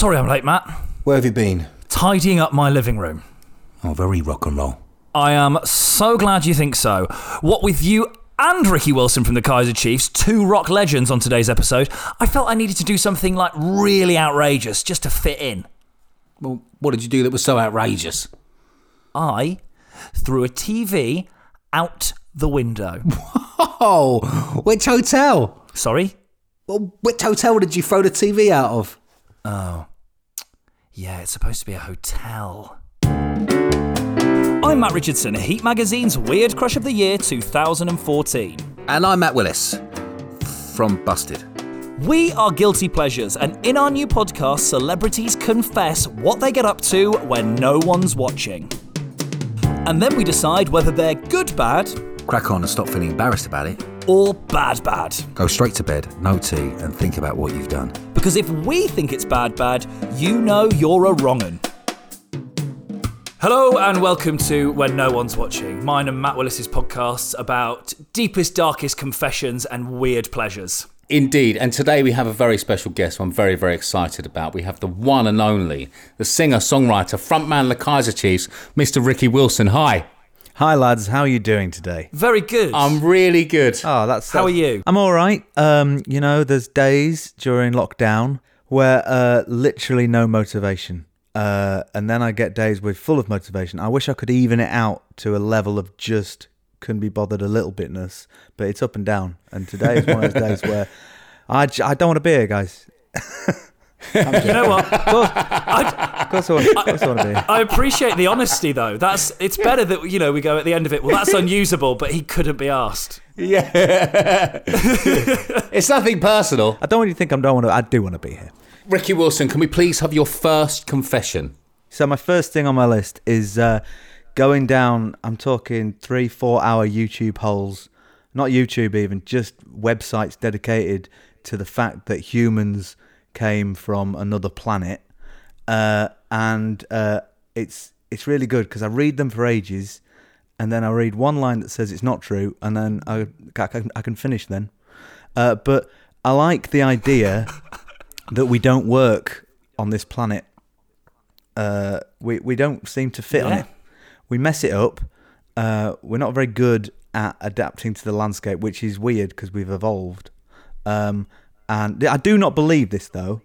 Sorry I'm late, Matt. Where have you been? Tidying up my living room. Oh, very rock and roll. I am so glad you think so. What with you and Ricky Wilson from the Kaiser Chiefs, two rock legends on today's episode, I felt I needed to do something like really outrageous just to fit in. Well, what did you do that was so outrageous? I threw a TV out the window. Oh, which hotel? Sorry? Well, which hotel did you throw the TV out of? Oh. Yeah, it's supposed to be a hotel. I'm Matt Richardson, Heat Magazine's Weird Crush of the Year 2014. And I'm Matt Willis from Busted. We are Guilty Pleasures, and in our new podcast, celebrities confess what they get up to when no one's watching. And then we decide whether they're good bad Crack on and stop feeling embarrassed about it. Or bad bad. Go straight to bed, no tea, and think about what you've done. Because if we think it's bad bad, you know you're a wrong'un. Hello and welcome to When No One's Watching, mine and Matt Willis's podcasts about deepest, darkest confessions and weird pleasures. Indeed, and today we have a very special guest who I'm very, very excited about. We have the one and only, the singer, songwriter, frontman, the Kaiser Chiefs, Mr. Ricky Wilson. Hi. Hi lads, how are you doing today? Very good. I'm really good. Oh, that's How are you? I'm all right. Um, you know, there's days during lockdown where uh, literally no motivation, uh, and then I get days with full of motivation. I wish I could even it out to a level of just couldn't be bothered a little bitness, but it's up and down. And today is one of those days where I, j- I don't want to be here, guys. you know what? Of course, of course I want, of course I want to be. I appreciate the honesty though. That's it's better that you know we go at the end of it. Well, that's unusable, but he couldn't be asked. Yeah. it's nothing personal. I don't want you to think I don't want to. I do want to be here. Ricky Wilson, can we please have your first confession? So my first thing on my list is uh, going down. I'm talking three, four hour YouTube holes, not YouTube even, just websites dedicated to the fact that humans came from another planet, uh, and uh, it's it's really good because I read them for ages, and then I read one line that says it's not true, and then I I can, I can finish then. Uh, but I like the idea that we don't work on this planet uh, we we don't seem to fit on it. We mess it up. Uh, we're not very good at adapting to the landscape, which is weird because we've evolved. Um, and I do not believe this though.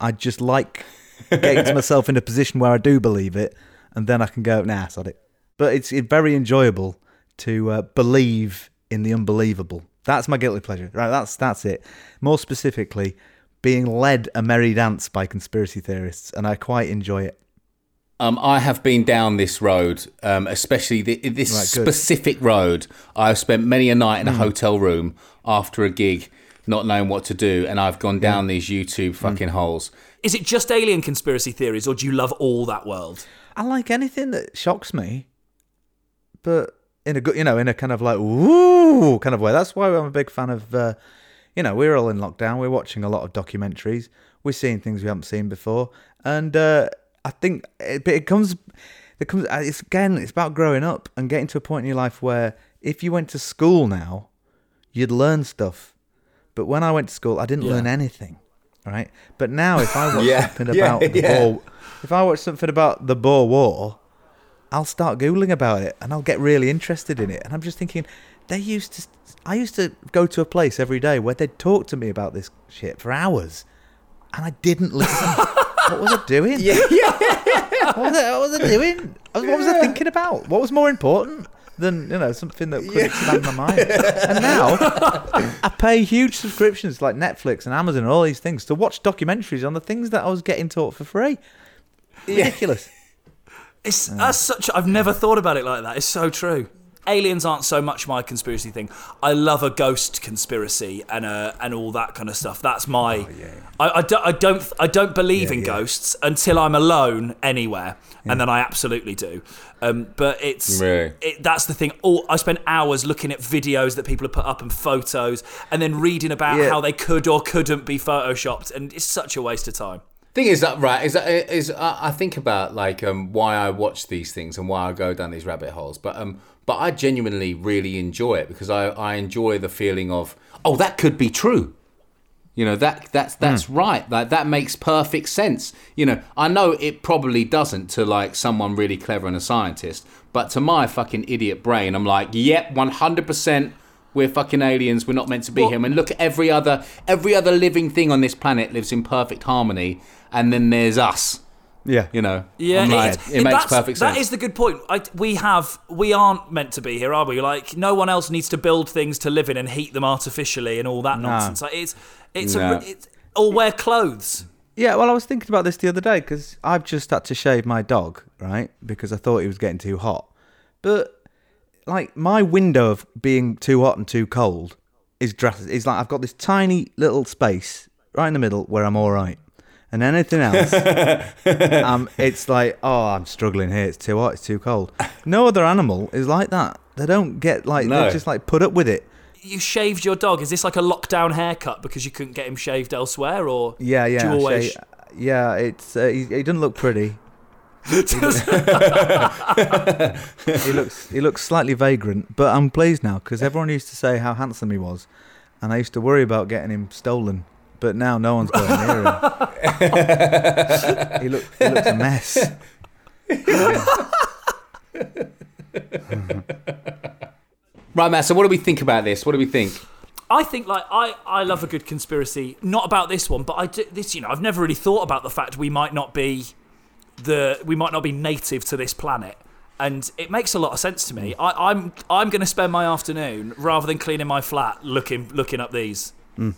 I just like getting myself in a position where I do believe it, and then I can go, nah, sod it. But it's, it's very enjoyable to uh, believe in the unbelievable. That's my guilty pleasure. Right, that's that's it. More specifically, being led a merry dance by conspiracy theorists, and I quite enjoy it. Um, I have been down this road, um, especially the, this Right. Specific road. I've spent many a night in a hotel room after a gig, not knowing what to do, and I've gone down these YouTube Hmm. fucking holes. Is it just alien conspiracy theories, or do you love all that world? I like anything that shocks me, but in a good, you know, in a kind of like woo kind of way. That's why I'm a big fan of. Uh, you know, we're all in lockdown. We're watching a lot of documentaries. We're seeing things we haven't seen before, and uh, I think it, but it comes. It comes. uh, It's again. It's about growing up and getting to a point in your life where if you went to school now, you'd learn stuff. But when I went to school, I didn't learn anything. Right. But now, if I watch Yeah, something yeah, about the yeah. Boer, if I watch something about the Boer War, I'll start googling about it and I'll get really interested in it. And I'm just thinking, they used to. I used to go to a place every day where they'd talk to me about this shit for hours, and I didn't listen. what was I doing? Yeah, yeah. what, was I, what was I doing? I was- What was I thinking about? What was more important than you know something that could expand my mind? And now I pay huge subscriptions like Netflix and Amazon and all these things to watch documentaries on the things that I was getting taught for free. Ridiculous. It's that's such. I've never thought about it like that. It's so true. Aliens aren't so much my conspiracy thing. I love a ghost conspiracy and uh, and all that kind of stuff. That's my. I, I, don't, I don't I don't believe in ghosts until I'm alone anywhere, and then I absolutely do. Um, but it's Really? it, that's the thing. All I spend hours looking at videos that people have put up and photos, and then reading about Yeah. how they could or couldn't be photoshopped, and it's such a waste of time. Thing is that right is that is I I think about like um, why I watch these things and why I go down these rabbit holes, but um, but I genuinely really enjoy it because I I enjoy the feeling of oh that could be true. You know that that's that's right. Like that makes perfect sense. You know, I know it probably doesn't to like someone really clever and a scientist, but to my fucking idiot brain, I'm like, yep, one hundred percent. We're fucking aliens. We're not meant to be Well- here. And look at every other every other living thing on this planet lives in perfect harmony. And then there's us. Yeah. You know, Yeah, I'm like, it, it, makes that's- perfect sense. That is the good point. I, we have, we aren't meant to be here, are we? Like, no one else needs to build things to live in and heat them artificially and all that nonsense. Like, it's, it's, No. a, it's, or wear clothes. Yeah, well, I was thinking about this the other day because I've just had to shave my dog, right? Because I thought he was getting too hot. But like my window of being too hot and too cold is drastic. It's like I've got this tiny little space right in the middle where I'm all right, and anything else, um, it's like oh, I'm struggling here. It's too hot. It's too cold. No other animal is like that. They don't get like No. they just like put up with it. You shaved your dog. Is this like a lockdown haircut because you couldn't get him shaved elsewhere, or Yeah, do yeah, you always? sha- yeah. It's uh, he, he doesn't look pretty. He looks he looks slightly vagrant, but I'm pleased now because everyone used to say how handsome he was, and I used to worry about getting him stolen. But now no one's going near him. he, look, he looks a mess. right, Matt. So what do we think about this? What do we think? I think like I, I love a good conspiracy. Not about this one, but I do, this you know I've never really thought about the fact we might not be the we might not be native to this planet, and it makes a lot of sense to me. I, I'm I'm going to spend my afternoon rather than cleaning my flat looking looking up these. Hmm.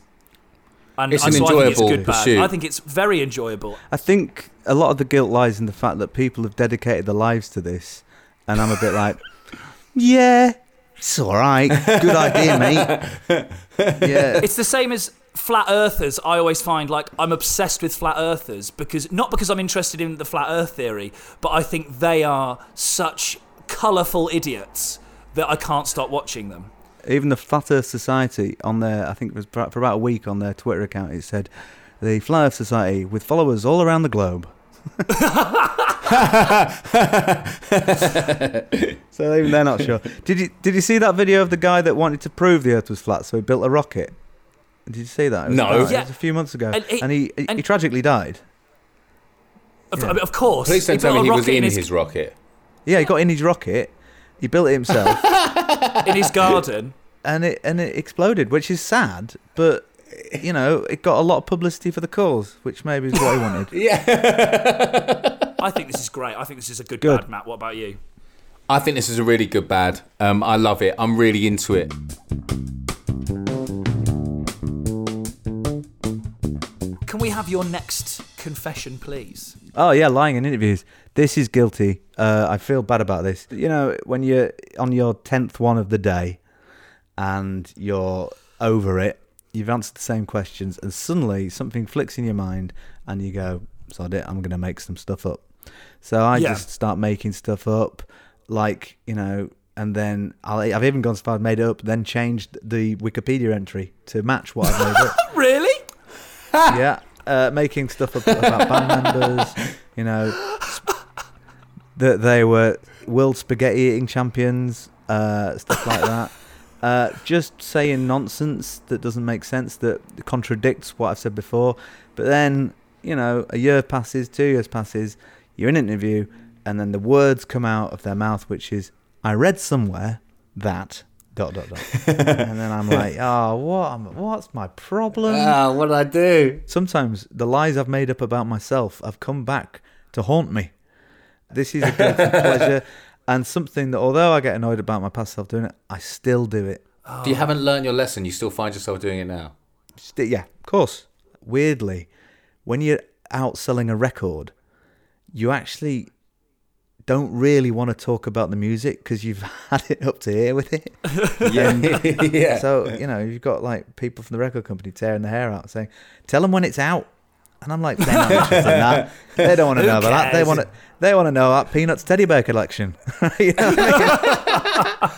And It's I- an so I think it's enjoyable good bad. I think it's very enjoyable. I think a lot of the guilt lies in the fact that people have dedicated their lives to this, and I'm a bit like, yeah, it's all right, good idea, mate. Yeah, It's the same as flat earthers. I always find like I'm obsessed with flat earthers because not because I'm interested in the flat earth theory, but I think they are such colourful idiots that I can't stop watching them. even the Flat Earth Society on their, I think it was for about a week on their Twitter account, it said, the Flat Earth Society with followers all around the globe. so even they're not sure. Did you did you see that video of the guy that wanted to prove the Earth was flat, so he built a rocket? Did you see that? It No. about- it was a few months ago, And and he- he he, and- he tragically died. Of, Yeah. I mean, of course. Please don't he tell me he was rocket in his, his rocket. Yeah, he got in his rocket, he built it himself, in his garden. and it and it exploded, which is sad, but. You know, it got a lot of publicity for the cause, which maybe is what he wanted. Yeah. I think this is great. I think this is a good, Good. bad, Matt. What about you? I think this is a really good bad. Um, I love it. I'm really into it. We have your next confession, please? Oh yeah, lying in interviews. This is guilty. Uh, I feel bad about this. You know, when you're on your tenth one of the day, and you're over it, you've answered the same questions, and suddenly something flicks in your mind, and you go, "Sod it, I'm going to make some stuff up." So I Yeah. just start making stuff up, like you know, and then I'll, I've even gone so far, made it up, then changed the Wikipedia entry to match what I've made up Really? yeah, uh, making stuff up about band members. You know, that they were world spaghetti eating champions, uh, stuff like that. Uh, just saying nonsense that doesn't make sense that contradicts what I've said before. But then, you know, a year passes, two years passes, you're in an interview, and then the words come out of their mouth, which is, "I read somewhere that." Dot dot dot, and then I'm like, oh, what? What's my problem? Ah, what did I do? sometimes the lies I've made up about myself have come back to haunt me. This is a pleasure and something that, although I get annoyed about my past self doing it, I still do it. If you haven't learned your lesson, you still find yourself doing it now. Yeah, of course. Weirdly, when you're out selling a record, you actually don't really want to talk about the music because you've had it up to here with it. Yeah. yeah. So you know you've got like people from the record company tearing their hair out, saying, "Tell them when it's out." And I'm like, they're not interested in that. They don't want to know about that. They want to. They want to know about Peanuts teddy bear collection. You know I mean?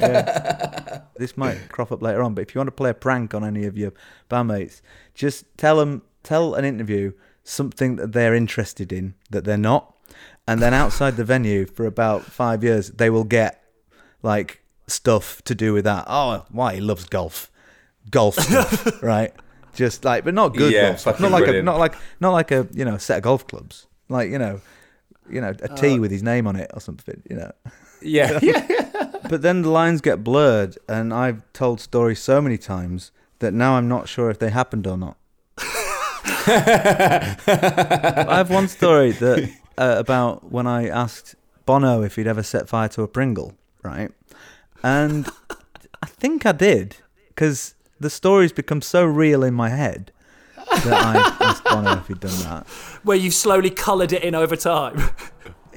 Yeah. This might crop up later on, but if you want to play a prank on any of your bandmates, just tell them, tell an interview something that they're interested in that they're not, and then outside the venue for about five years, they will get like stuff to do with that. Oh, why he loves golf. golf stuff, right? Just like, but not good Yeah, golf stuff. Not like a, not like, not like a you know set of golf clubs. Like you know, you know, a tee Uh, with his name on it or something. You know. Yeah, yeah. But then the lines get blurred, and I've told stories so many times that now I'm not sure if they happened or not. I have one story that uh, about when I asked Bono if he'd ever set fire to a Pringle, right? And I think I did because the story's become so real in my head that I asked Bono if he'd done that. Where you've slowly coloured it in over time.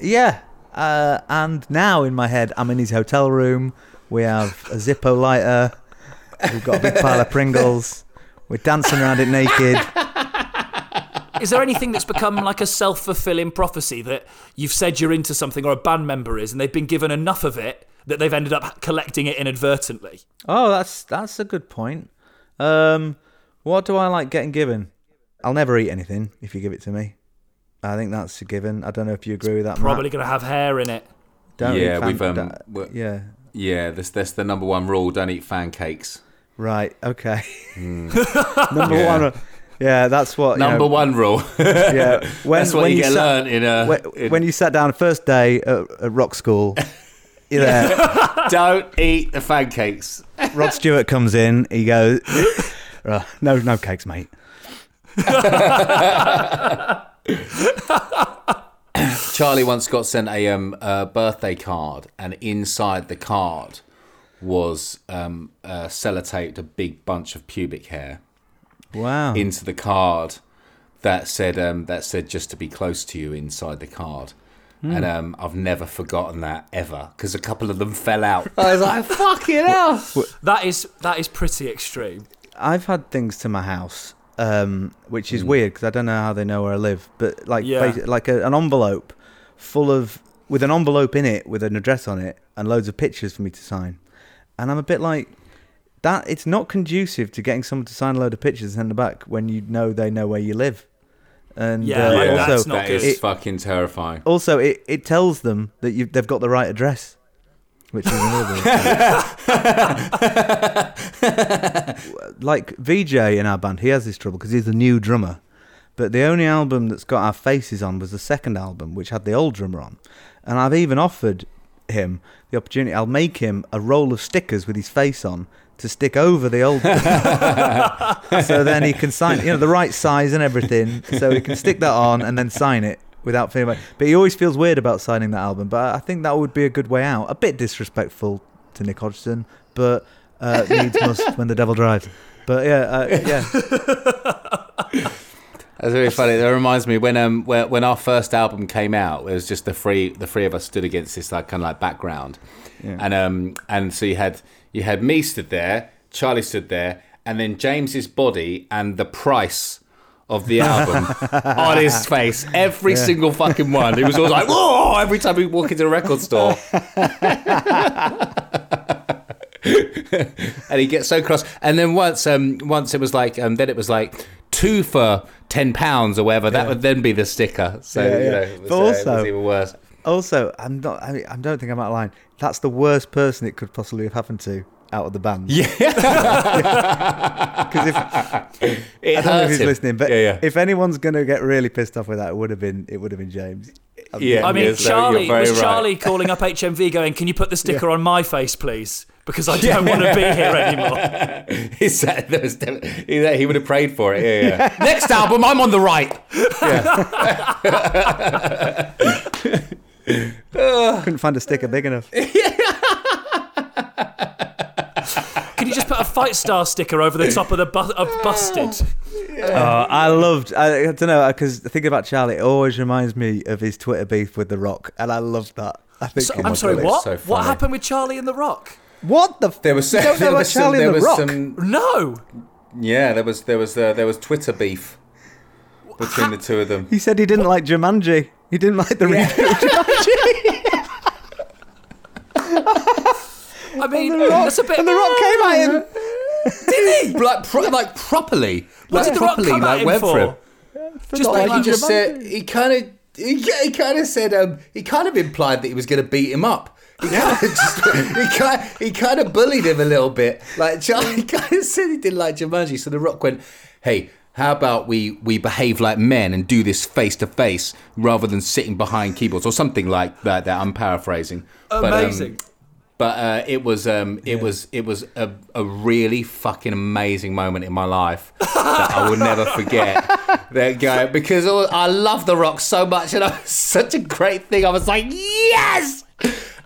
Yeah. Uh, and now in my head, I'm in his hotel room. We have a Zippo lighter. We've got a big pile of Pringles. We're dancing around it naked. Is there anything that's become like a self fulfilling prophecy that you've said you're into something or a band member is and they've been given enough of it that they've ended up collecting it inadvertently? Oh, that's that's a good point. Um, what do I like getting given? I'll never eat anything if you give it to me. I think that's a given. I don't know if you agree with that. Probably going to have hair in it. Don't Yeah, eat fan- we've, um, da- yeah. Yeah, that's that's the number one rule. Don't eat fan cakes. Right. Okay. Hmm. Number Yeah. one. Yeah, that's what. Number know, one rule. Yeah. When, that's what when you get sat- in a. when, in- when you sat down first day at, at rock school, you're there. don't eat the fan cakes. Rod Stewart comes in. He goes, "No, no cakes, mate." Charlie once got sent a um birthday card, and inside the card was um uh, sellotaped a big bunch of pubic hair Wow. into the card that said um that said just to be close to you inside the card. And um, I've never forgotten that ever because a couple of them fell out. I was like, "Fucking hell!" That is that is pretty extreme. I've had things to my house, um, which is weird because I don't know how they know where I live. But like, Yeah. basi- like a, an envelope full of with an envelope in it with an address on it and loads of pictures for me to sign. And I'm a bit like that. It's not conducive to getting someone to sign a load of pictures and send them back when you know they know where you live. And Yeah, uh, like, also, that's not That is good. It- fucking terrifying. also it, it tells them that you they've got the right address, which is another. like Vijay in our band, he has this trouble because he's the new drummer. But the only album that's got our faces on was the second album, which had the old drummer on. And I've even offered him the opportunity. I'll make him a roll of stickers with his face on to stick over the old. so then he can sign, you know, the right size and everything. So he can stick that on and then sign it without feeling. Like, but he always feels weird about signing that album. But I think that would be a good way out. A bit disrespectful to Nick Hodgson, but uh, needs must when the devil drives. But yeah, uh, yeah. That's really funny. That reminds me when um when, when our first album came out, it was just the three the three of us stood against this like kind of like background, Yeah. and um and so you had you had me stood there, Charlie stood there, and then James's body and the price of the album on his face every single fucking one. It was always like whoa every time we walk into a record store. and he gets so cross. And then once, um, once it was like, um, then it was like two for ten pounds or whatever. That would then be the sticker. So Yeah, you know, it was, uh, also- was even worse. Also, I'm not. I, mean, I don't think I'm out of line. That's the worst person it could possibly have happened to out of the band. Yeah, Because if it I don't know if he's him. listening, but yeah, yeah. if anyone's gonna get really pissed off with that, it would have been it would have been James. Yeah. I mean, yes, Charlie was right. Charlie calling up HMV, going, "Can you put the sticker on my face, please? Because I don't want to be here anymore." He said there was he, he would have prayed for it. Yeah, yeah. Next album, I'm on the right. Couldn't find a sticker big enough. Can you just put a Fightstar sticker over the top of the bu- of busted? Oh, I loved. I, I don't know because thinking about Charlie, it always reminds me of his Twitter beef with The Rock, and I loved that. I think. So, it I'm sorry, brilliant. what? so what happened with Charlie and the Rock? What the? F- There was you don't know there about was some, Charlie there and The was Rock. some No. yeah there was there was uh, there was Twitter beef between the two of them. He said he didn't like Jumanji. He didn't like the reboot of Jumanji. I mean, Rock, that's a bit. and The Rock came at him. Did he? like pro- like properly. What like did the Rock properly, come like at him for? him. Just Like he just said he kind of he, he kind of said um he kind of implied that he was going to beat him up He kind of just, he kind he kind of bullied him a little bit. Like Charlie kind of said he didn't like Jumanji, so The Rock went, "Hey, how about we we behave like men and do this face to face rather than sitting behind keyboards or something like that?" That I'm paraphrasing. But, um, Amazing. but uh, it was um, it was it was a, a really fucking amazing moment in my life that I will never forget. that guy because I love The Rock so much and it was such a great thing. I was like, yes.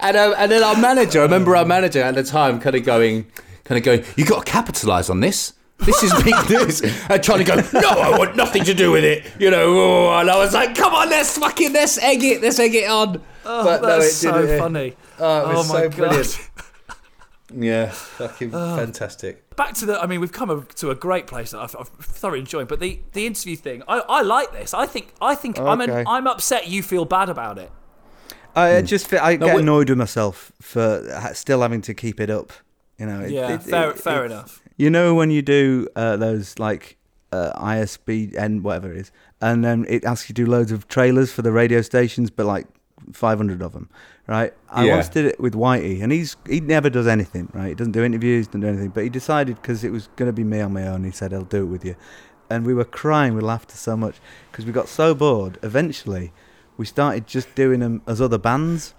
And um, and then our manager, I remember our manager at the time, kind of going, kind of going, you got to capitalise on this. This is big news. And Charlie go, no, I want nothing to do with it. You know, oh, and I was like, come on, let's fucking let's egg it, let's egg it on. Oh, But no, that's it so didn't. funny. Oh, it was oh my so god. brilliant. Yeah, fucking oh. fantastic. Back to the, I mean, we've come a, to a great place that I've, I've thoroughly enjoyed. But the, the interview thing, I, I like this. I think I think I'm an, I'm upset. You feel bad about it. I hmm. just fe- I get we- annoyed with myself for still having to keep it up. You know. it- Yeah, it- fair, it- fair it- enough. You know when you do uh, those like uh, ISDN whatever it is, and then it asks you to do loads of trailers for the radio stations, but like 500 of them, right? I Yeah. once did it with Whitey, and he's he never does anything, right? He doesn't do interviews, doesn't do anything, but he decided because it was going to be me on my own, he said I'll do it with you, and we were crying with laughter so much because we got so bored. Eventually, we started just doing them as other bands.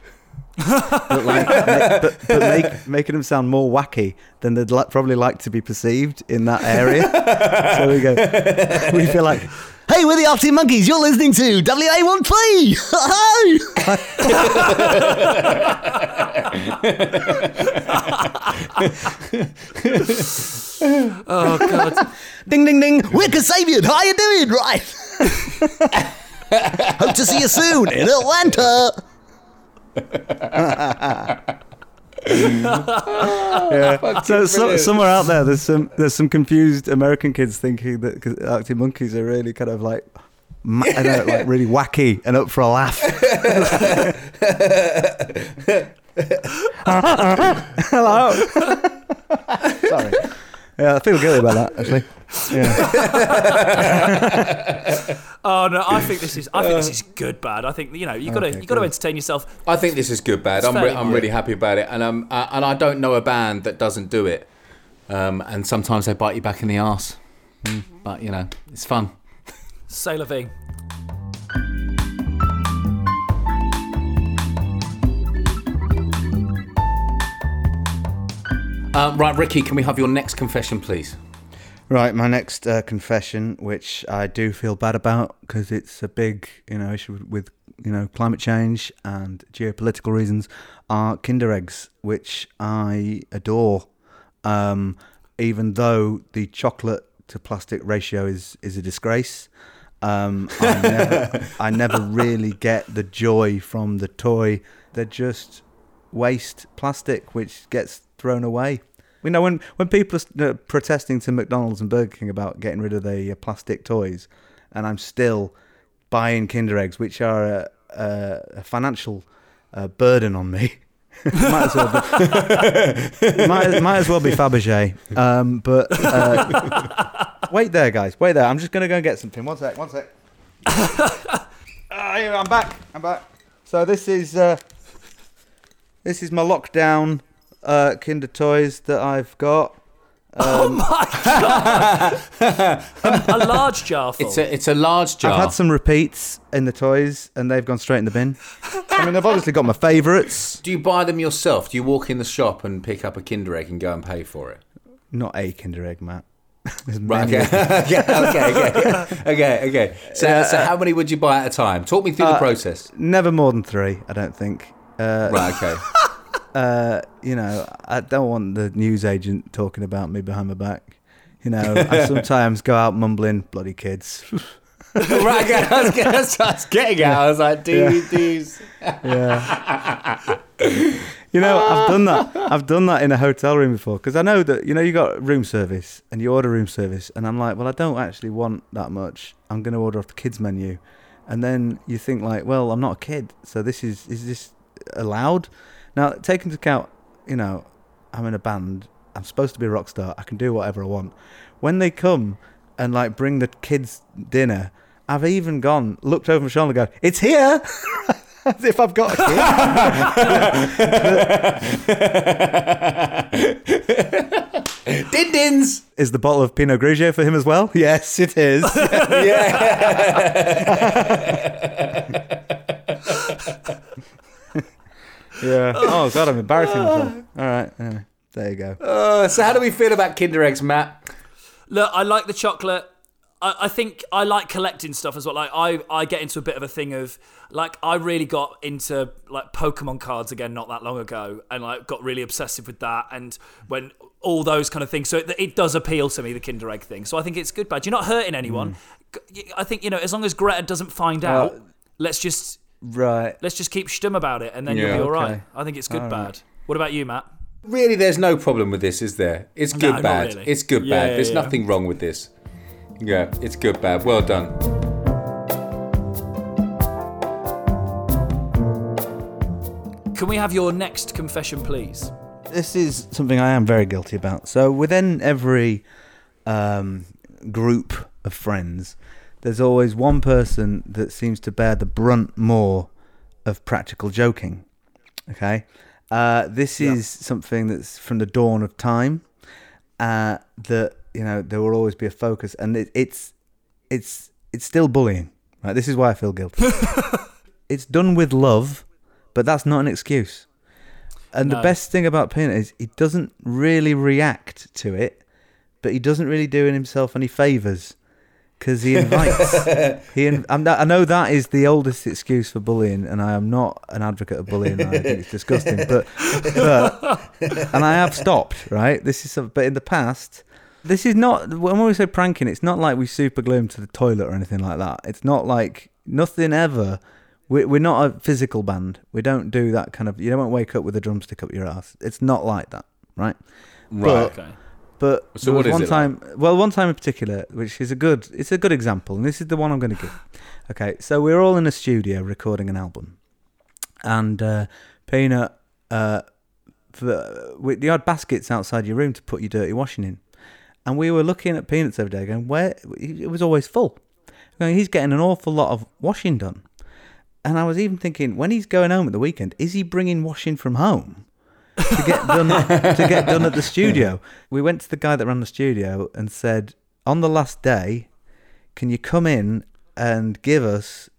But like, but, but make, making them sound more wacky than they'd li- probably like to be perceived in that area. so we go, we feel like, hey, we're the Arctic Monkeys. You're listening to WA13. Oh god. ding, ding, ding. We're Kasabian. How are you doing? Right. Hope to see you soon in Atlanta. Yeah. So, so somewhere out there, there's some there's some confused American kids thinking that Arctic Monkeys are really kind of like, I know, like really wacky and up for a laugh. Hello. Sorry. Yeah, I feel guilty about that actually. Yeah. Oh no, I think this is. I think this is good. Bad. I think you know you got to Okay, you got to entertain yourself. I think this is good, bad. It's I'm, re- I'm really happy about it, and um, uh, and I don't know a band that doesn't do it. Um, and sometimes they bite you back in the arse, but you know it's fun. Sailor V. Uh, right, Ricky, can we have your next confession, please? Right, my next uh, confession, which I do feel bad about because it's a big, you know, issue with you know climate change and geopolitical reasons, are Kinder eggs, which I adore. Um, even though the chocolate to plastic ratio is is a disgrace, um, I never, I never really get the joy from the toy. They're just waste plastic which gets thrown away. We know when when people are uh, protesting to McDonald's and Burger King about getting rid of the uh, plastic toys, and I'm still buying Kinder eggs, which are a, a, a financial uh, burden on me. might as well be, might, might as well be Fabergé. Um, but uh, wait there, guys. Wait there. I'm just gonna go and get something. One sec. One sec. Here, I'm back. I'm back. So this is uh, this is my lockdown uh, Kinder toys that I've got. oh my god! a, a large jar full. It's a it's a large jar. I've had some repeats in the toys, and they've gone straight in the bin. I mean, I've obviously got my favourites. Do you buy them yourself? Do you walk in the shop and pick up a Kinder egg and go and pay for it? Not a Kinder Egg, Matt. Right. Okay. okay. Okay. Okay. Okay. Okay. So, so how many would you buy at a time? Talk me through the Uh, process. Never more than three, I don't think. Uh, Right. Okay. uh, you know, I don't want the newsagent talking about me behind my back. You know, I sometimes go out mumbling, bloody kids. right. Okay. I was, that's what I was getting at. I was like, DVDs. Yeah. you know, I've done that. I've done that in a hotel room before because I know that you know you got room service and you order room service, and I'm like, well, I don't actually want that much. I'm going to order off the kids menu, and then you think like, well, I'm not a kid, so this is is this allowed? Now, take into account, you know, I'm in a band. I'm supposed to be a rock star. I can do whatever I want. When they come and like bring the kids dinner, I've even gone looked over my shoulder and go, it's here. As if I've got a kid. Din dins. Is the bottle of Pinot Grigio for him as well? Yes, it is. yeah. Oh god, I'm embarrassing myself. All right. Anyway, there you go. Uh, so how do we feel about Kinder Eggs, Matt? Look, I like the chocolate. I, I think I like collecting stuff as well. Like I, I get into a bit of a thing of like I really got into like Pokemon cards again not that long ago, and like got really obsessive with that. And when all those kind of things, so it, it does appeal to me the Kinder Egg thing. So I think it's good. Bad. You're not hurting anyone. I think you know as long as Greta doesn't find out, let's just Right. let's just keep stum about it, and then Yeah. you'll be all right. Okay. I think it's good. Bad. What about you, Matt? Really, there's no problem with this, is there? It's good, not bad. really. It's good, Yeah, bad. yeah, There's yeah. nothing wrong with this. Yeah, it's good, bad. Well done. Can we have your next confession, please? This is something I am very guilty about. So within every um, group of friends, there's always one person that seems to bear the brunt more of practical joking. Okay, uh, this is something that's from the dawn of time. Uh, that you know there will always be a focus, and it, it's it's it's still bullying. Right, this is why I feel guilty. it's done with love, but that's not an excuse. And the best thing about Peanut is he doesn't really react to it, but he doesn't really do himself any favors because he invites. he, in, I'm not, I know that is the oldest excuse for bullying, and I am not an advocate of bullying. I think it's disgusting, but, but and I have stopped. Right, this is some, but in the past. This is not when we say pranking. It's not like we super glue him to the toilet or anything like that. It's not like nothing ever. We're, we're not a physical band. We don't do that kind of. You don't wake up with a drumstick up your ass. It's not like that, right? Right. But, Okay. But So there was is one it like? time. Well, one time in particular, which is a good. It's a good example, and this is the one I'm going to give. Okay, so we're all in a studio recording an album, and uh, Peanut, uh, for, we, you had baskets outside your room to put your dirty washing in, and we were looking at Peanuts every day, going, where it was always full. Going, he's getting an awful lot of washing done, and I was even thinking, when he's going home at the weekend, is he bringing washing from home? To get done to get done at the studio. We went to the guy that ran the studio and said, on the last day, can you come in and give us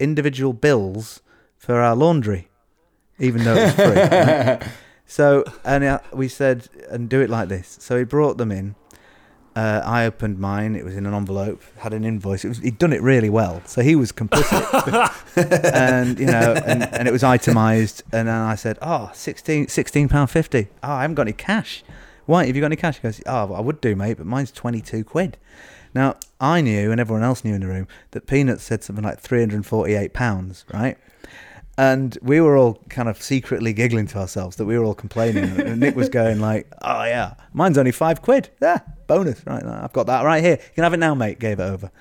individual bills for our laundry, even though it's free. right? So and uh, we said, and do it like this. So he brought them in. Uh, I opened mine. It was in an envelope. Had an invoice. It was, he'd done it really well, so he was complicit. and you know, and, and it was itemized. And then I said, "Oh, 16 pound fifty. Oh, I haven't got any cash. Why? Have you got any cash?" He goes, "Oh, I would do, mate, but mine's twenty two quid." Now I knew, and everyone else knew in the room, that Peanuts said something like three hundred and forty eight pounds, right? And we were all kind of secretly giggling to ourselves that we were all complaining. and Nick was going like, "Oh yeah, mine's only five quid. Yeah, bonus. Right, I've got that right here. You can have it now, mate." Gave it over,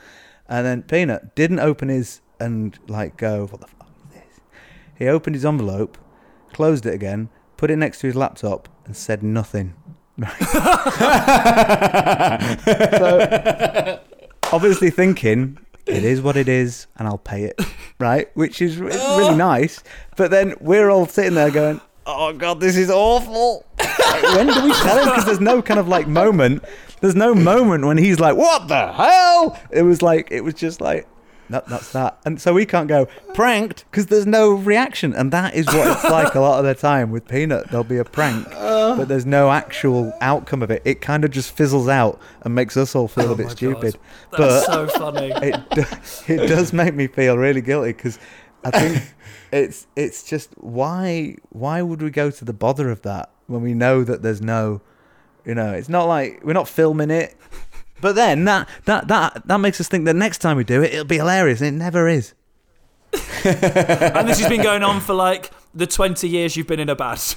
and then Peanut didn't open his and like go, "What the fuck is this?" He opened his envelope, closed it again, put it next to his laptop, and said nothing. so, obviously thinking it is what it is, and I'll pay it, right? Which is really oh. nice. But then we're all sitting there going, "Oh God, this is awful." Like, when do we tell him? Because there's no kind of like moment. There's no moment when he's like, "What the hell?" It was like it was just like. That, that's that. And so we can't go pranked because there's no reaction. And that is what it's like a lot of the time with Peanut. There'll be a prank, uh. but there's no actual outcome of it. It kind of just fizzles out and makes us all feel a oh bit Oh stupid. God. That's But so funny. it do, it does make me feel really guilty because I think it's it's just why why would we go to the bother of that when we know that there's no you know it's not like we're not filming it but then that that that that makes us think that next time we do it it'll be hilarious and it never is and this has been going on for like the 20 years you've been in a band.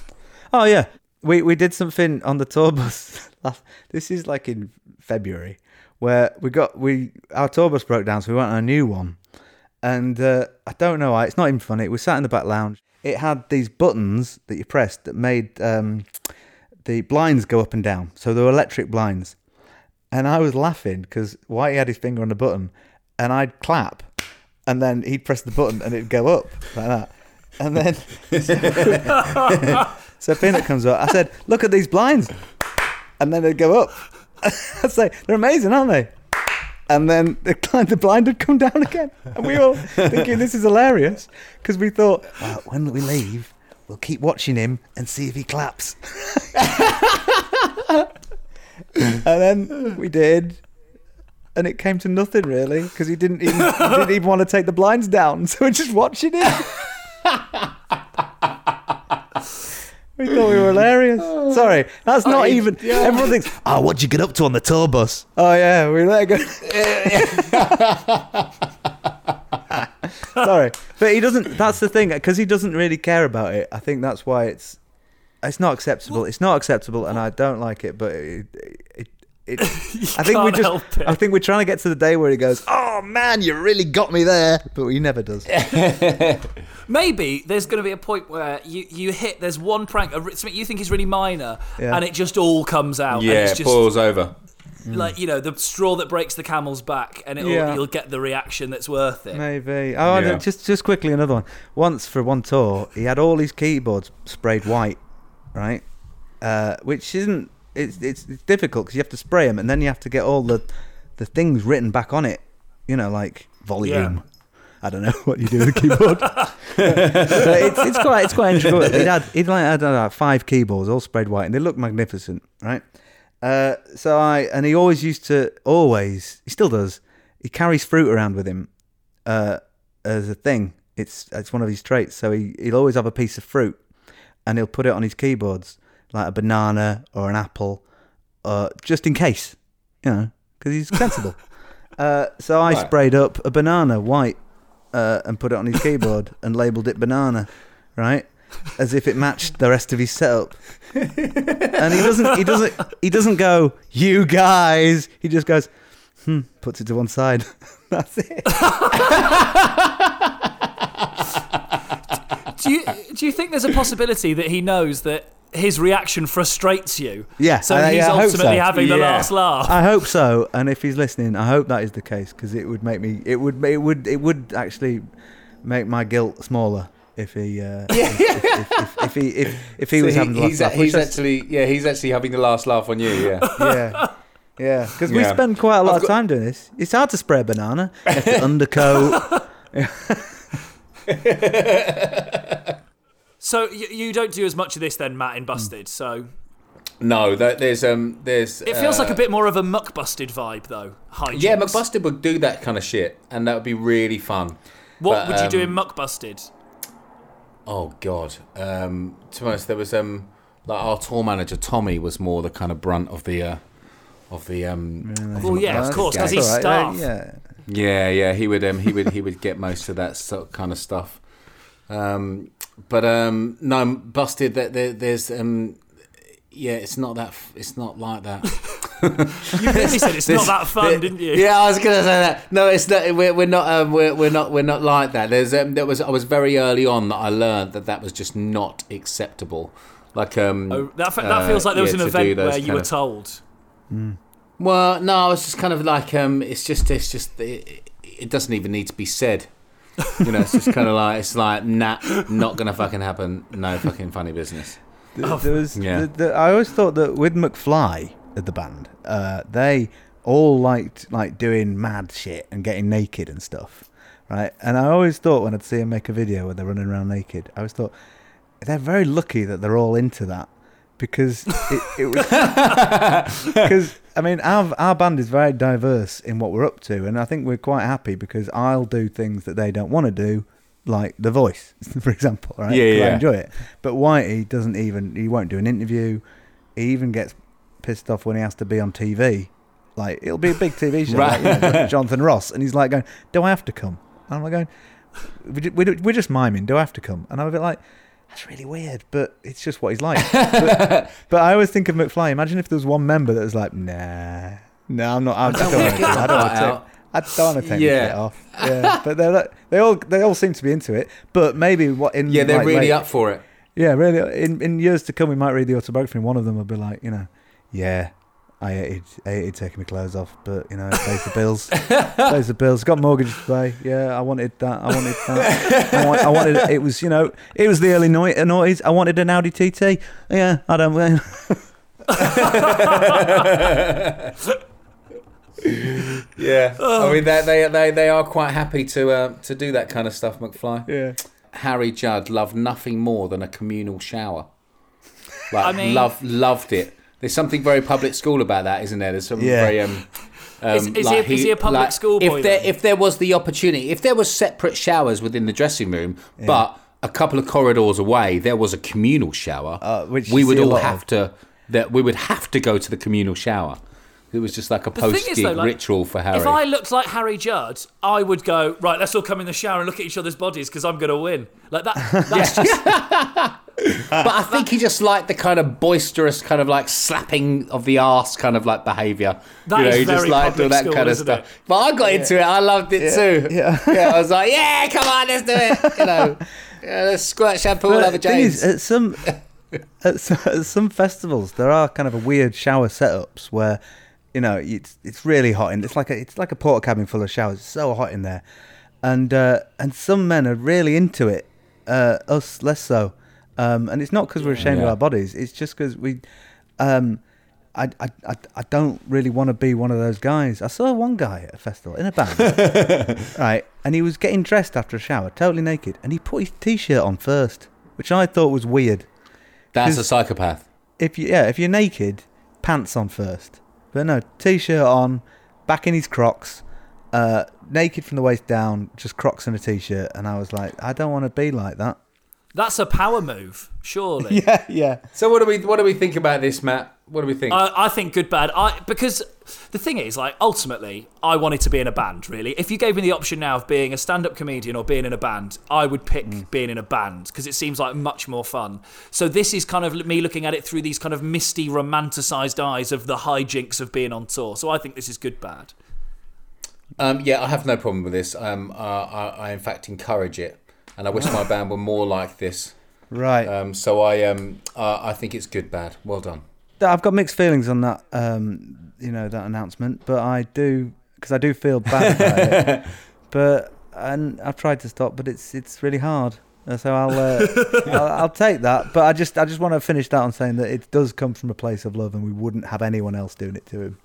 oh yeah we we did something on the tour bus last- this is like in February where we got we our tour bus broke down so we went on a new one and uh, I don't know why. It's not even funny. We sat in the back lounge. It had these buttons that you pressed that made um, the blinds go up and down. So they were electric blinds. And I was laughing because Whitey had his finger on the button, and I'd clap, and then he'd press the button and it'd go up like that. And then so Peanut comes up. I said, "Look at these blinds," and then they'd go up. I'd say, "They're amazing, aren't they?" And then the blind, the blind would come down again, and we all thinking this is hilarious because we thought, well, when we leave, we'll keep watching him and see if he claps. And then we did, and it came to nothing really because he didn't even he didn't even want to take the blinds down, so we're just watching it. We thought we were hilarious. Sorry, that's not even. Everyone thinks, "Oh, what'd you get up to on the tour bus?" Oh yeah, we let it go. Sorry, but he doesn't. That's the thing because he doesn't really care about it. I think that's why it's it's not acceptable. It's not acceptable, and I don't like it. But it, it, it I think we can't just. help it. I think we're trying to get to the day where he goes, "Oh man, you really got me there," but he never does. Maybe there's going to be a point where you, you hit. There's one prank, something you think is really minor, Yeah. and it just all comes out. and Yeah, it's it just boils over. like you know the straw that breaks the camel's back, and it'll, Yeah. you'll get the reaction that's worth it. Maybe. Oh, Yeah. just just quickly another one. Once for one tour, he had all his keyboards sprayed white, right? Uh, which isn't. It's it's, it's difficult because you have to spray them, and then you have to get all the the things written back on it. You know, like volume. I don't know what you do with a keyboard. it's, it's quite it's quite integral. He'd had he'd like had uh, five keyboards all sprayed white, and they look magnificent, right? Uh, so I and he always used to always he still does. He carries fruit around with him uh, as a thing. It's it's one of his traits. So he he'll always have a piece of fruit, and he'll put it on his keyboards, like a banana or an apple, uh, just in case, you know, because he's sensible. uh, so I Right. sprayed up a banana white uh, and put it on his keyboard and labelled it banana, right, as if it matched the rest of his setup. and he doesn't he doesn't he doesn't go you guys. He just goes hmm, puts it to one side. That's it. Do you do you think there's a possibility that he knows that his reaction frustrates you? Yeah, So uh, he's I ultimately so. having the last laugh. I hope so, and if he's listening, I hope that is the case because it would make me. It would. It would. It would actually make my guilt smaller if he. Uh, if, if, if, if he. If, if he So was having the last he's, laugh, which he's that's- actually yeah he's actually having the last laugh on you yeah Yeah. Yeah, because we Yeah. spend quite a lot I've of time doing this. It's hard to spray a banana. You have to undercoat. So you, you don't do as much of this then, Matt, in Busted. So no that, there's um there's it feels uh, like a bit more of a McBusted vibe, though. Hijinks. yeah McBusted would do that kind of shit and that would be really fun What but, would you do um, in McBusted? Oh God. Um, to be honest, there was um like our tour manager Tommy was more the kind of brunt of the uh, of the um. of the Well, yeah, of McBusted course, 'cause gang. he's That's all right, staff. Yeah. Yeah, yeah, he would um he would he would get most of that sort of kind of stuff. Um, but um no, busted that there, there's um yeah, it's not that it's not like that. You really said it's not that fun, didn't you? Yeah, I was gonna say that. No, it's not. We're, we're not. Um, we're, we're not. We're not like that. There's. Um, there was. I was very early on that I learned that that was just not acceptable. Like um. Oh, that, that uh, feels like there was yeah, an event where you were of- told. Well, no, I was just kind of like um. It's just. It's just. It, it doesn't even need to be said. You know, it's just kind of like it's like nah, not gonna fucking happen. No fucking funny business. Th- there was, Yeah. the, the, I always thought that with McFly at the band, uh, they all liked like doing mad shit and getting naked and stuff, right? And I always thought when I'd see them make a video where they're running around naked, I always thought they're very lucky that they're all into that because it, it was because I mean our our band is very diverse in what we're up to, and I think we're quite happy because I'll do things that they don't want to do, like The Voice, for example. Right? Yeah, 'Cause I enjoy it. But Whitey doesn't even. He won't do an interview. He even gets pissed off when he has to be on TV. Like it'll be a big TV show, like, you know, Jonathan Ross, and he's like going, "Do I have to come?" And I'm like going, "We ju- we ju- "We're just miming. Do I have to come?" And I'm a bit like. That's really weird, but it's just what he's like. but, but I always think of McFly. Imagine if there was one member that was like, "Nah, no, I'm not. I don't, want to. I don't want to. I don't want to take Yeah. it off." Yeah, but they're like, they all they all seem to be into it. But maybe what in Yeah, they're like, really late- up for it. Yeah, really. In in years to come, we might read the autobiography, and one of them will be like, you know, yeah, I hated, I hated taking my clothes off, but you know, it pays the bills. pays the bills. Got mortgage to pay. Yeah, I wanted that. I wanted that. I, want, I wanted. It was, you know, it was the early noi- noughties. I wanted an Audi TT. Yeah, I don't. Yeah, I mean they, they they they are quite happy to uh, to do that kind of stuff, McFly. yeah. Harry Judd loved nothing more than a communal shower. Like, I mean- loved loved it. There's something very public school about that, isn't there? There's something Yeah. very um. um, Is- is he a- is he a public school boy If there then? if there was the opportunity, if there was separate showers within the dressing room, but a couple of corridors away there was a communal shower, Uh, which we would all have of. to that we would have to go to the communal shower. It was just like a post gig like, ritual for Harry. If I looked like Harry Judd, I would go right. Let's all come in the shower and look at each other's bodies because I'm going to win. Like that. That's just But I think he just liked the kind of boisterous, kind of like slapping of the arse kind of like behaviour. That you know, is he just very liked all that school, kind of stuff. it? But I got into it. I loved it too. yeah. yeah. I was like, yeah, come on, let's do it. You know, yeah, let's squirt shampoo all over the thing James. is, at some at some, at some festivals, there are kind of a weird shower setups where you know it's it's really hot and it's like a it's like a porta cabin full of showers. It's so hot in there, and uh, and some men are really into it. Uh, us less so, um, and it's not because we're ashamed of our bodies. It's just because we. Um, I, I, I, I don't really want to be one of those guys. I saw one guy at a festival in a band, right, and he was getting dressed after a shower, totally naked, and he put his t-shirt on first, which I thought was weird. That's a psychopath. If you yeah, if you're naked, pants on first, but no, t-shirt on, back in his Crocs, uh, naked from the waist down, just Crocs and a t-shirt, and I was like, I don't want to be like that. that's a power move, surely. Yeah, yeah. So what do we what do we think about this, Matt? What do we think? I, I think good, bad. I because the thing is, like, ultimately, I wanted to be in a band. Really, if you gave me the option now of being a stand-up comedian or being in a band, I would pick Mm. being in a band because it seems like much more fun. So this is kind of me looking at it through these kind of misty, romanticized eyes of the hijinks of being on tour. So I think this is good, bad. Um, yeah, I have no problem with this. Um, uh, I, I in fact encourage it, and I wish my band were more like this. Right. Um, so I um, uh, I think it's good, bad. Well done. I've got mixed feelings on that, um, you know, that announcement, but I do because I do feel bad about it. But and I've tried to stop, but it's it's really hard. Uh, So I'll, uh, I'll I'll take that. But I just I just want to finish that on saying that it does come from a place of love, and we wouldn't have anyone else doing it to him.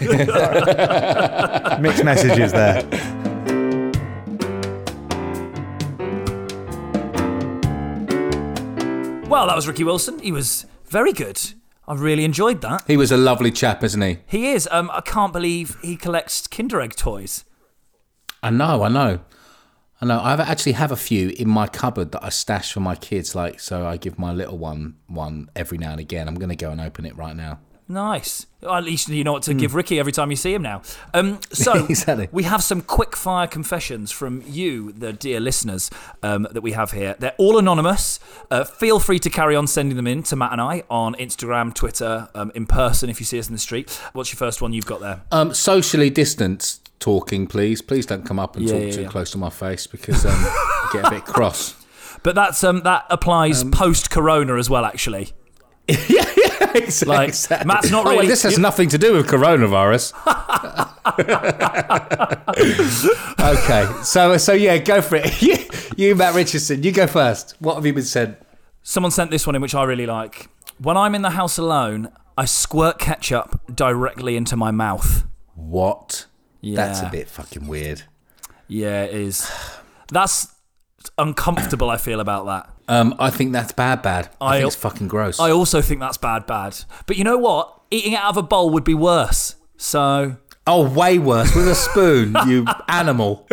mixed messages there. Well, that was Ricky Wilson. He was very good. I really enjoyed that. He was a lovely chap, isn't he? He is. Um, I can't believe he collects Kinder Egg toys. I know, I know, I know. I actually have a few in my cupboard that I stash for my kids. Like, so I give my little one one every now and again. I'm going to go and open it right now. Nice. Well, at least you know what to give Ricky every time you see him now. Um, so Exactly. we have some quick fire confessions from you, the dear listeners um, that we have here. They're all anonymous. Uh, feel free to carry on sending them in to Matt and I on Instagram, Twitter, um, in person if you see us in the street. What's your first one you've got there? Um, socially distanced talking, please. Please don't come up and Yeah, talk yeah, too yeah. close to my face because um, I get a bit cross. But that's um, that applies Um, post Corona as well, actually. exactly. Like, Matt's not Oh, well, really- this has nothing to do with coronavirus. okay, so so yeah, go for it. you, you, Matt Richardson, you go first. What have you been sent? Someone sent this one in, which I really like. When I'm in the house alone, I squirt ketchup directly into my mouth. What? That's a bit fucking weird. Yeah, it is. That's uncomfortable. I feel about that. Um, I think that's bad, bad. I, I- think it's fucking gross. I also think that's bad, bad. But you know what? Eating it out of a bowl would be worse. So oh, way worse with a spoon, you animal.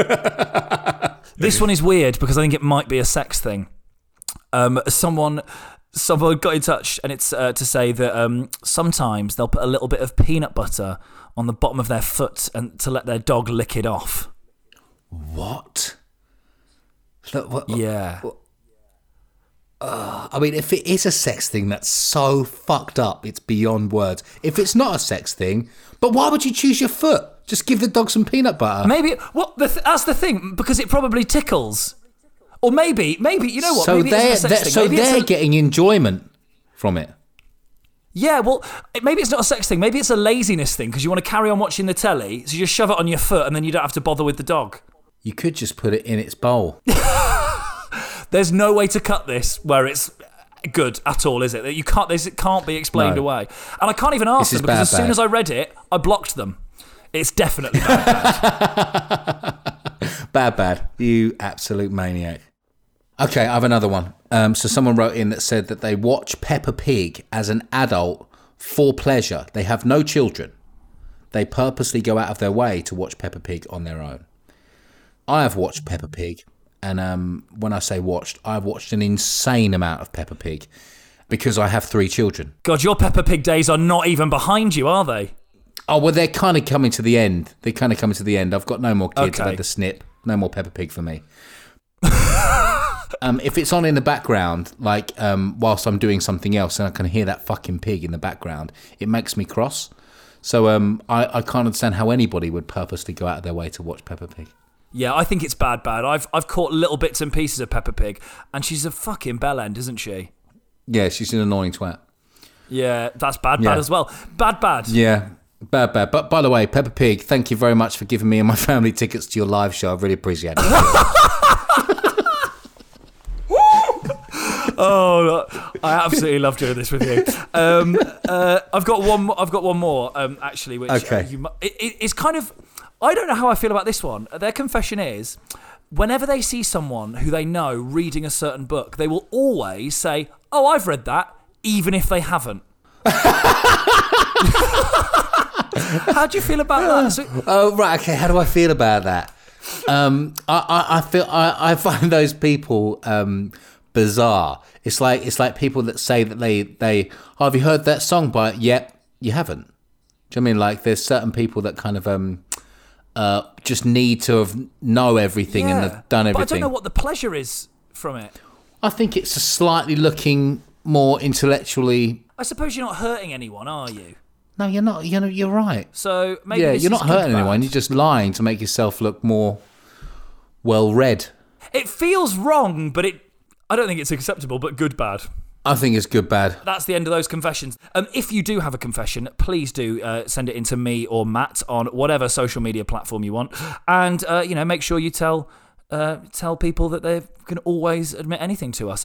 this one is weird because I think it might be a sex thing. Um, someone. Someone got in touch, and it's uh, to say that um, sometimes they'll put a little bit of peanut butter on the bottom of their foot and to let their dog lick it off. What? Look, what- Yeah, I mean, if it is a sex thing, that's so fucked up. It's beyond words. If it's not a sex thing, but why would you choose your foot? Just give the dog some peanut butter. maybe. What the th- that's the thing because it probably tickles, or maybe, maybe you know what? so maybe they're, it's a they're thing. so they're a- getting enjoyment from it. Yeah, well, maybe it's not a sex thing. Maybe it's a laziness thing because you want to carry on watching the telly, so you just shove it on your foot and then you don't have to bother with the dog. You could just put it in its bowl. There's no way to cut this where it's good at all, is it? That you can't. This it can't be explained No. away, and I can't even ask This them because bad, as soon bad. as I read it, I blocked them. It's definitely bad. Bad, bad. You absolute maniac. Okay, I have another one. Um, so someone wrote in that said that they watch Peppa Pig as an adult for pleasure. They have no children. They purposely go out of their way to watch Peppa Pig on their own. I have watched Peppa Pig, and um, when I say watched, I've watched an insane amount of Peppa Pig because I have three children. God, your Peppa Pig days are not even behind you, are they? Oh well, they're kind of coming to the end. They're kind of coming to the end. I've got no more kids. I've Okay. had the snip. No more Peppa Pig for me. um, if it's on in the background, like um, whilst I'm doing something else, and I can hear that fucking pig in the background, it makes me cross. So um, I, I can't understand how anybody would purposely go out of their way to watch Peppa Pig. Yeah, I think it's bad, bad. I've I've caught little bits and pieces of Peppa Pig, and she's a fucking bellend, isn't she? Yeah, she's an annoying twat. Yeah, that's bad, Yeah. bad as well. Bad, bad. Yeah, bad, bad. But by the way, Peppa Pig, thank you very much for giving me and my family tickets to your live show. I really appreciate it. Oh, I absolutely love doing this with you. Um, uh, I've got one. I've got one more. Um, actually, which Okay. uh, you, it, it's kind of. I don't know how I feel about this one. Their confession is, whenever they see someone who they know reading a certain book, they will always say, "Oh, I've read that," even if they haven't. how do you feel about that? So, Oh right, okay. How do I feel about that? Um, I, I, I feel I, I find those people um, bizarre. It's like it's like people that say that they they oh, have you heard that song by yep you haven't. Do you know I mean like there's certain people that kind of um uh just need to have know everything and have done everything. But I don't know what the pleasure is from it. I think it's a slightly looking more intellectually. I suppose you're not hurting anyone, are you? No, you're not. You know, you're right. So maybe yeah, you're not hurting anyone. You're just lying to make yourself look more well read. It feels wrong, but it. I don't think it's acceptable, but good bad. I think it's good bad. That's the end of those confessions. Um, if you do have a confession, please do uh, send it in to me or Matt on whatever social media platform you want, and uh, you know make sure you tell uh, tell people that they can always admit anything to us.